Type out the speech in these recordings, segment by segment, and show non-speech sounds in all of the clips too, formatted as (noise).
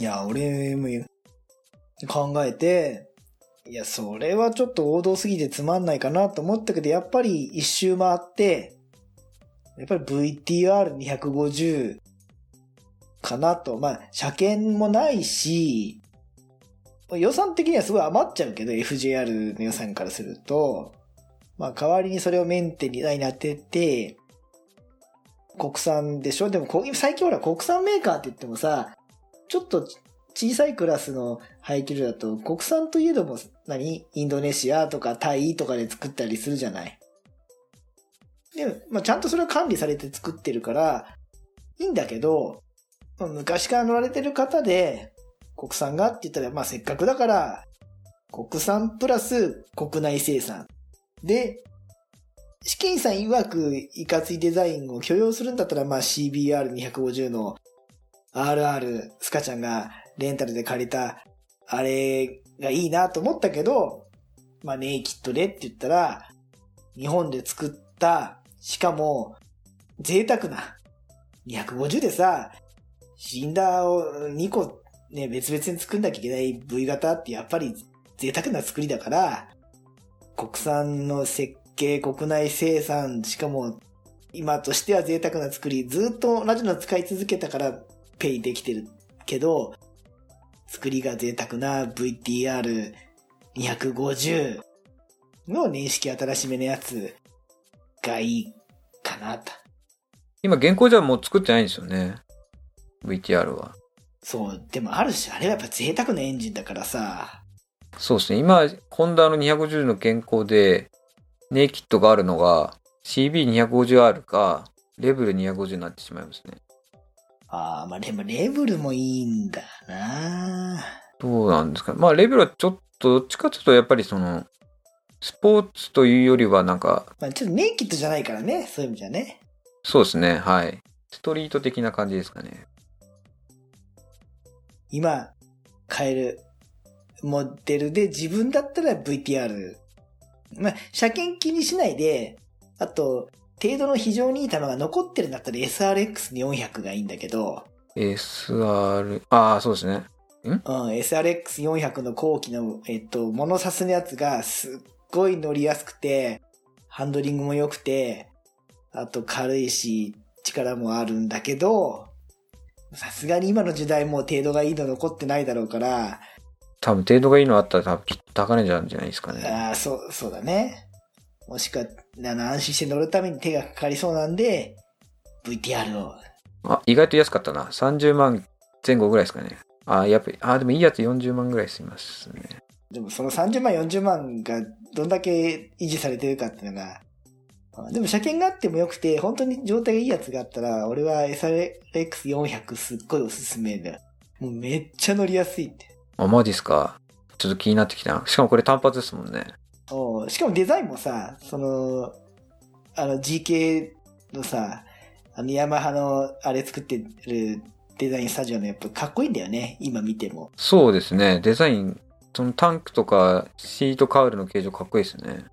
いや、俺も考えて、いや、それはちょっと王道すぎてつまんないかなと思ったけど、やっぱり一周回って、やっぱり VTR250 かなと。まあ、車検もないし、予算的にはすごい余っちゃうけど、FJR の予算からすると、まあ、代わりにそれをメンテに当てて、国産でしょ？でも、最近ほら国産メーカーって言ってもさ、ちょっと小さいクラスの排気量だと、国産といえども何、インドネシアとかタイとかで作ったりするじゃない？で、まあ、ちゃんとそれは管理されて作ってるから、いいんだけど、まあ、昔から乗られてる方で、国産がって言ったら、まあ、せっかくだから、国産プラス国内生産。で、試験さん曰くいかついデザインを許容するんだったら、まあ CBR250 の RR スカちゃんがレンタルで借りたあれがいいなと思ったけど、まあネイキッドでって言ったら、日本で作った、しかも贅沢な250でさ、シンダーを2個ね、別々に作んなきゃいけない V 型ってやっぱり贅沢な作りだから、国産の設計、国内生産、しかも今としては贅沢な作り、ずっと同じの使い続けたからペイできてるけど、作りが贅沢な VTR250 の年式新しめのやつがいいかなと。今現行じゃもう作ってないんですよね？VTR は。そう、でもあるし、あれはやっぱ贅沢なエンジンだからさ。そうですね。今、ホンダの250の現行で、ネイキッドがあるのが CB250R か、レベル250になってしまいますね。ああ、まあでもレベルもいいんだなどうなんですか？まあレベルはちょっと、どっちかというとやっぱりその、スポーツというよりはなんか。まあちょっとネイキッドじゃないからね、そういう意味じゃね。そうですね、はい。ストリート的な感じですかね。今、買えるモデルで自分だったら VTR。まあ、車検気にしないで、あと、程度の非常にいい球が残ってるんだったら SRX400 がいいんだけど。SR、ああ、そうですね。ん？うん、SRX400 の後期の、えっと、モノサスのやつがすっごい乗りやすくて、ハンドリングも良くて、あと軽いし、力もあるんだけど、さすがに今の時代もう程度がいいの残ってないだろうから。多分程度がいいのあったら多分高値なんじゃないですかね。ああ、そう、そうだね。もしくは、安心して乗るために手がかかりそうなんで、VTR を。あ、意外と安かったな。30万前後ぐらいですかね。あ、やっぱり、あ、でもいいやつ40万ぐらいしますね。でもその30万、40万がどんだけ維持されてるかっていうのが、でも車検があってもよくて、本当に状態がいいやつがあったら、俺は SRX400 すっごいおすすめだよ。もうめっちゃ乗りやすいって。あ、マジっすか。ちょっと気になってきた。しかもこれ単発ですもんね。おしかもデザインもさ、その、あの GK のさ、あのヤマハのあれ作ってるデザインスタジオのやっぱかっこいいんだよね、今見ても。そうですね。デザイン、そのタンクとかシートカウルの形状かっこいいですね。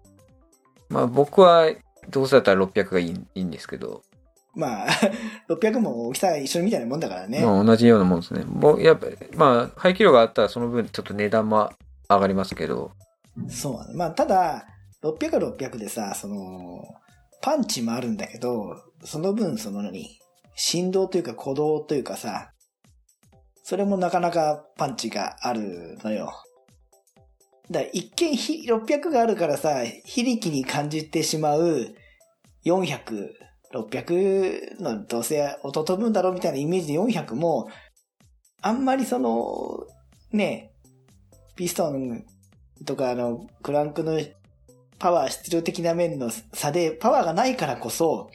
まあ僕はどうせだったら600がいいいいんですけど。まあ、(laughs) 600も大きさ一緒みたいなもんだからね。まあ同じようなもんですね。もうやっぱり、まあ排気量があったらその分ちょっと値段も上がりますけど。そうまあただ、600は600でさ、その、パンチもあるんだけど、その分その何振動というか鼓動というかさ、それもなかなかパンチがあるのよ。だ一見600があるからさ、非力に感じてしまう400、600のどうせ音飛ぶんだろうみたいなイメージで400も、あんまりその、ね、ピストンとかあの、クランクのパワー質量的な面の差で、パワーがないからこそ、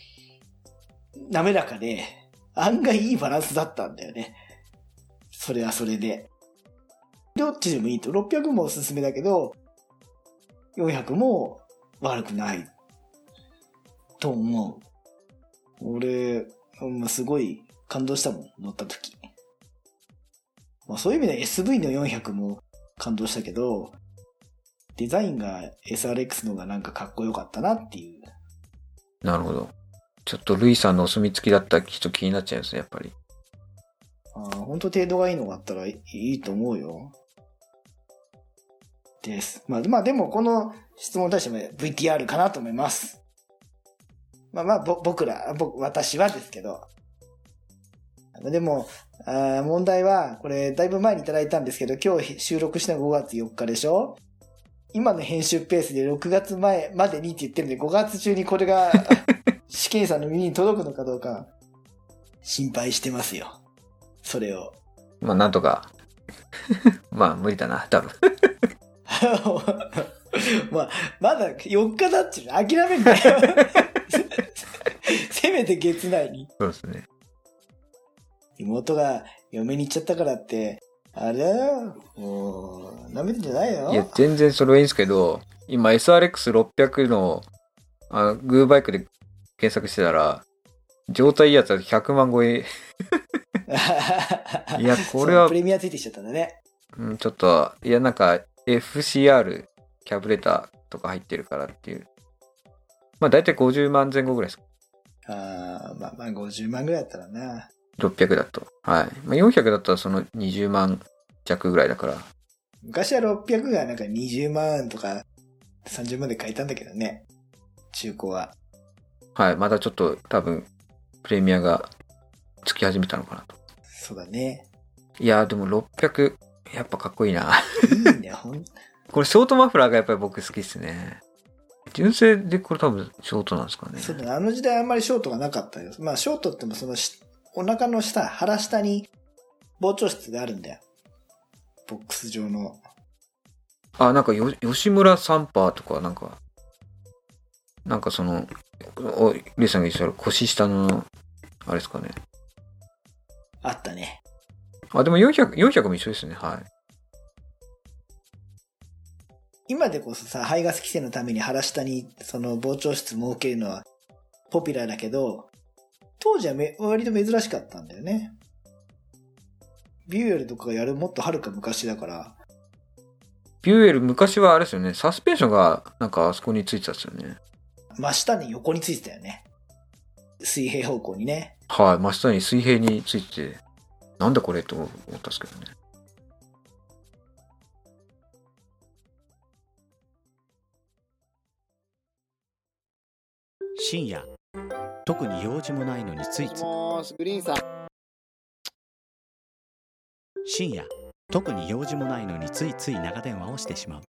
滑らかで、案外いいバランスだったんだよね。それはそれで。どっちでもいいと。600もおすすめだけど、400も悪くない。と思う。俺、すごい感動したもん、乗った時。まあ、そういう意味で SV の400も感動したけど、デザインが SRX の方がなんかかっこよかったなっていう。なるほど。ちょっとルイさんのお墨付きだったらちょっと気になっちゃいますね、やっぱり。あ本当程度がいいのがあったらいいと思うよ。です。まあ、まあでもこの質問に対しても VTR かなと思います。まあまあ、ぼ僕ら、僕、私はですけど。でも、あー問題は、これ、だいぶ前にいただいたんですけど、今日収録したの5月4日でしょ？今の編集ペースで6月前までにって言ってるんで、5月中にこれが (laughs) 試験さんの耳に届くのかどうか、心配してますよ。それを。まあ、なんとか。(laughs) まあ、無理だな、多分。(laughs) まあ、まだ4日だっちゅうの諦めんなよ。せめて月内に。そうですね。妹が嫁に行っちゃったからって、あれ？だよ。もう、舐めてんじゃないよ。いや、全然それはいいんですけど、今 SRX600 の、あグーバイクで検索してたら、状態いいやつは100万超え、(laughs) いやこれはプレミアついてきちゃったんだね。うん、ちょっと、いや、なんか FCR キャブレターとか入ってるからっていう。まあ、大体50万前後ぐらいです。あーまあまあ50万ぐらいだったらな。600だと。はい。まあ、400だったらその20万弱ぐらいだから。昔は600がなんか20万とか30万で買えたんだけどね。中古は。はい。まだちょっと多分、プレミアがつき始めたのかなと。そうだね。いやー、でも600、やっぱかっこいいな。いいんだよ、ほん。(laughs) これショートマフラーがやっぱり僕好きっすね。純正でこれ多分ショートなんですかね。そうだね。あの時代あんまりショートがなかったよ。まあショートってもそのしお腹の下、腹下に膨張質があるんだよ。ボックス状の。あ、なんかよ、吉村サンパーとか、なんか、なんかその、おレイさんが言ってた腰下の、あれですかね。あったね。あ、でも400、400も一緒ですね。はい。今でこそさ、排ガス規制のために腹下にその膨張質設けるのはポピュラーだけど、当時はめ割と珍しかったんだよね。ビューエルとかがやるもっとはるか昔だから、ビューエル昔はあれですよね。サスペンションがなんかあそこについてたんですよね。真下に横についてたよね。水平方向にね。はい。真下に水平についてて、なんだこれと思ったんですけどね。深夜特に用事もないのについつい。グリーンさん。深夜特に用事もないのについつい長電話をしてしまう。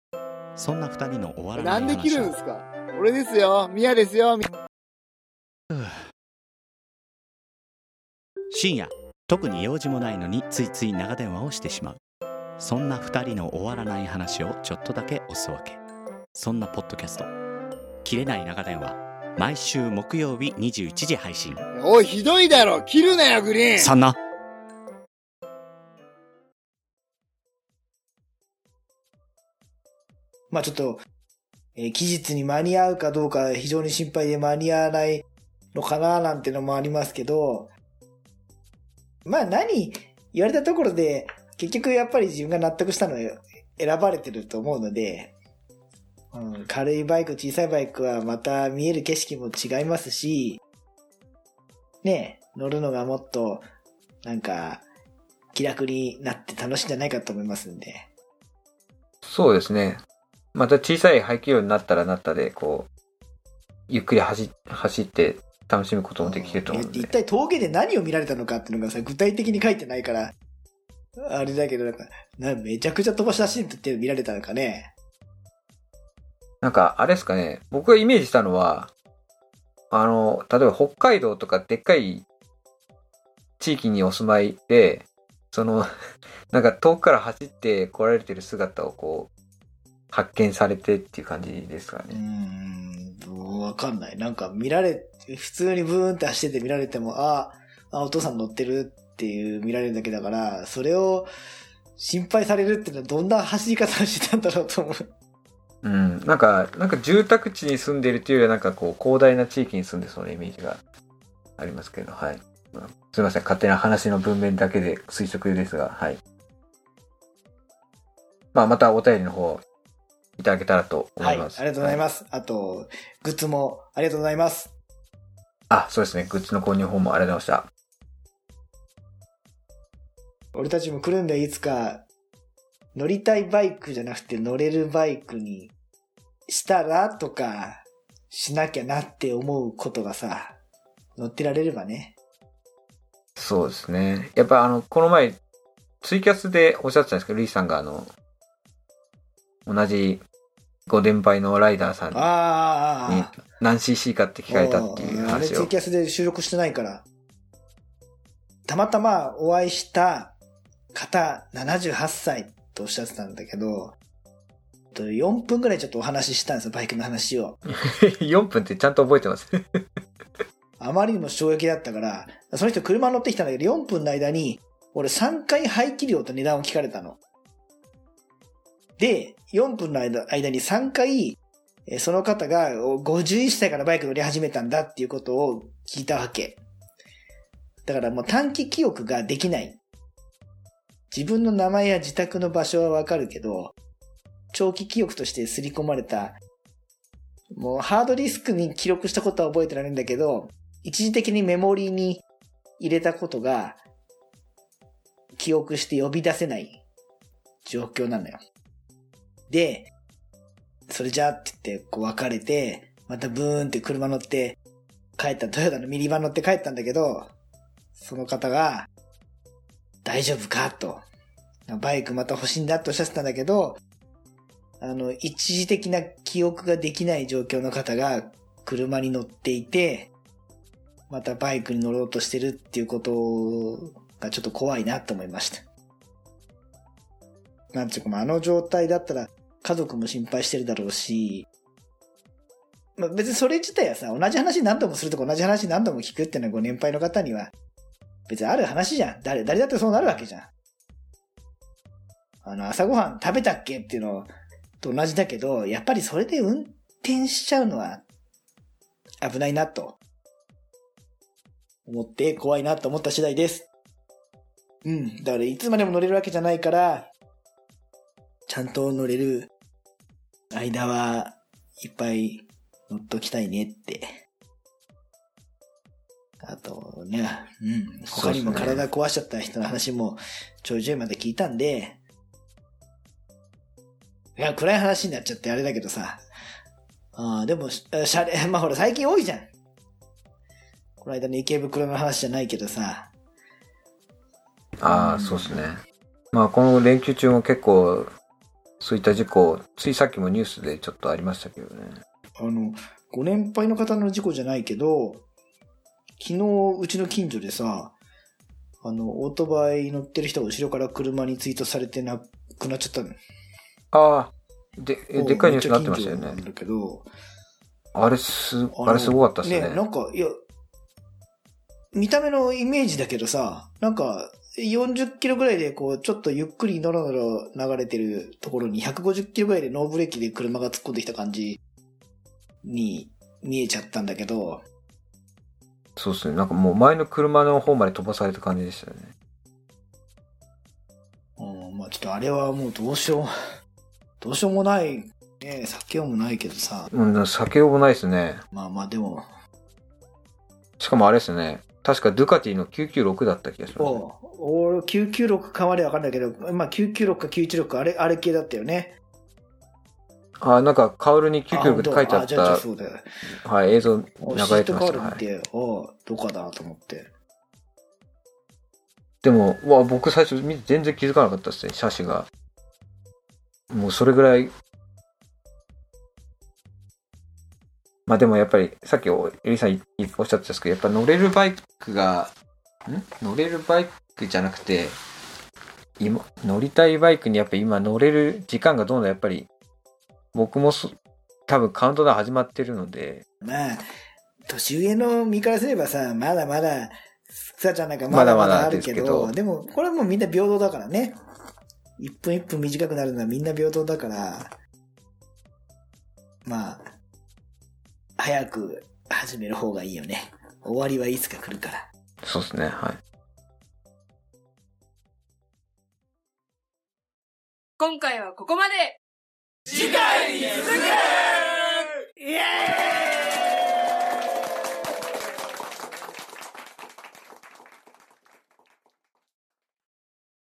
そんな二人の終わらなないんで切るんですか？俺ですよ。ミヤですよ。み深夜特に用事もないのについつい長電話をしてしまう。そんな二人の終わらない話をちょっとだけおすわけ。そんなポッドキャスト「切れない長電話」毎週木曜日21時配信。おい、ひどいだろ。切るなよ、グリーン。そんな。まあちょっと、えー期日に間に合うかどうか非常に心配で間に合わないのかななんてのもありますけど、まあ何言われたところで結局やっぱり自分が納得したのを選ばれてると思うので、うん、軽いバイク、小さいバイクはまた見える景色も違いますし、ねえ乗るのがもっとなんか気楽になって楽しいんじゃないかと思いますんで。そうですね。また小さい排気量になったらなったで、こう、ゆっくり走走って楽しむこともできると思うんで。一体峠で何を見られたのかっていうのがさ、具体的に書いてないから、あれだけど、なんか、なめちゃくちゃ飛ばし出して見られたのかね。なんか、あれですかね、僕がイメージしたのは、あの、例えば北海道とかでっかい地域にお住まいで、その、(laughs) なんか遠くから走って来られてる姿をこう、発見されてっていう感じですかねう。ん、わかんない。なんか見られ、普通にブーンって走ってて見られても、あ、あ、お父さん乗ってるっていう見られるだけだから、それを心配されるっていうのはどんな走り方をしてたんだろうと思う。うん。なんか、なんか住宅地に住んでるっていうよりはなんかこう、広大な地域に住んでそうなイメージがありますけど、はい。まあすいません。勝手な話の文面だけで推測ですが、はい。まあ、またお便りの方、いただけたらと思はいい、あます。りがとうございす。ます。あと、グッズもありがとうございます。あ、そうですね。グッズの購入方もありがとうございました。俺たちも来るんだよ、いつか。乗りたいバイクじゃなくて乗れるバイクにしたらとか、しなきゃなって思うことがさ、乗ってられればね。そうですね。やっぱあの、この前、ツイキャスでおっしゃってたんですけど、リーさんがあの、同じご年配のライダーさんにああ、何 cc かって聞かれたっていうあれ話をツイキ。ャスで収録してないから。たまたまお会いした方、78歳とおっしゃってたんだけど、と4分ぐらいちょっとお話ししたんですよ、バイクの話を。(laughs) 4分ってちゃんと覚えてます。(laughs) あまりにも衝撃だったから、その人車乗ってきたんだけど、4分の間に、俺3回排気量と値段を聞かれたの。で、4分の間間に3回、えーその方がお51歳からバイク乗り始めたんだっていうことを聞いたわけ。だからもう短期記憶ができない。自分の名前や自宅の場所はわかるけど、長期記憶として刷り込まれた、もうハードディスクに記録したことは覚えてないんだけど、一時的にメモリーに入れたことが、記憶して呼び出せない状況なのよ。で、それじゃあって言って、こう別れて、またブーンって車乗って帰った、トヨタのミニバン乗って帰ったんだけど、その方が、大丈夫かと。バイクまた欲しいんだとおっしゃってたんだけど、あの、一時的な記憶ができない状況の方が車に乗っていて、またバイクに乗ろうとしてるっていうことがちょっと怖いなと思いました。なんていうか、まあ、の状態だったら家族も心配してるだろうし、まあ、別にそれ自体はさ、同じ話何度もするとか同じ話何度も聞くっていうのはご年配の方には別にある話じゃん。誰、誰だってそうなるわけじゃん。あの、朝ごはん食べたっけっていうのをと同じだけど、やっぱりそれで運転しちゃうのは危ないなと思って怖いなと思った次第です。うん。だからいつまでも乗れるわけじゃないから、ちゃんと乗れる間はいっぱい乗っときたいねって。あとね、うん。他にも体壊しちゃった人の話もちょいちょいまで聞いたんで、いや、暗い話になっちゃってあれだけどさ。ああ、でも、しシャレ、(laughs) まあほら最近多いじゃん。この間の池袋の話じゃないけどさ。ああ、そうですね。まあ、この連休中も結構、そういった事故、ついさっきもニュースでちょっとありましたけどね。あの、ご年配の方の事故じゃないけど、昨日うちの近所でさ、あの、オートバイ乗ってる人が後ろから車に追突されてなくなっちゃったの。ああ、で、えでっかいニュースになってましたよねけど、あれす、のあれすごかったっすね。なんか、いや、見た目のイメージだけどさ、なんか、40キロぐらいでこう、ちょっとゆっくりノロノロ流れてるところに150キロぐらいでノーブレーキで車が突っ込んできた感じに見えちゃったんだけど、そうですね。なんかもう前の車の方まで飛ばされた感じでしたよね。うん、まあちょっとあれはもうどうしよう、どうしようもない、ね、避けようもないけどさ、うん、避けようもないですね。まあまあでも、しかもあれですね。確かドゥカティの996だった気がします、ね。お俺996かまでわかんないけど、まあ996か916かあれ、あれ系だったよね。あ、なんか、カウルに996って書いてあっあじゃあそうだよ。はい、映像流れてました。はい。ル見て、おうどこだと思って。でも、うわ、僕最初見て全然気づかなかったですね、車種が。もうそれぐらい。まあでもやっぱり、さっきおエリさんいおっしゃってたんですけど、やっぱ乗れるバイクが、ん？乗れるバイクじゃなくて、今、乗りたいバイクにやっぱ今乗れる時間がどんどんやっぱり、僕もそ多分カウントダウン始まってるので、まあ、年上の身からすればさ、まだまだ、さちゃんなんかまだままだまだだあるけど、ですけどでも、これはもうみんな平等だからね。一分一分短くなるのはみんな平等だから、まあ、早く始める方がいいよね。終わりはいつか来るから。そうですね、はい。今回はここまで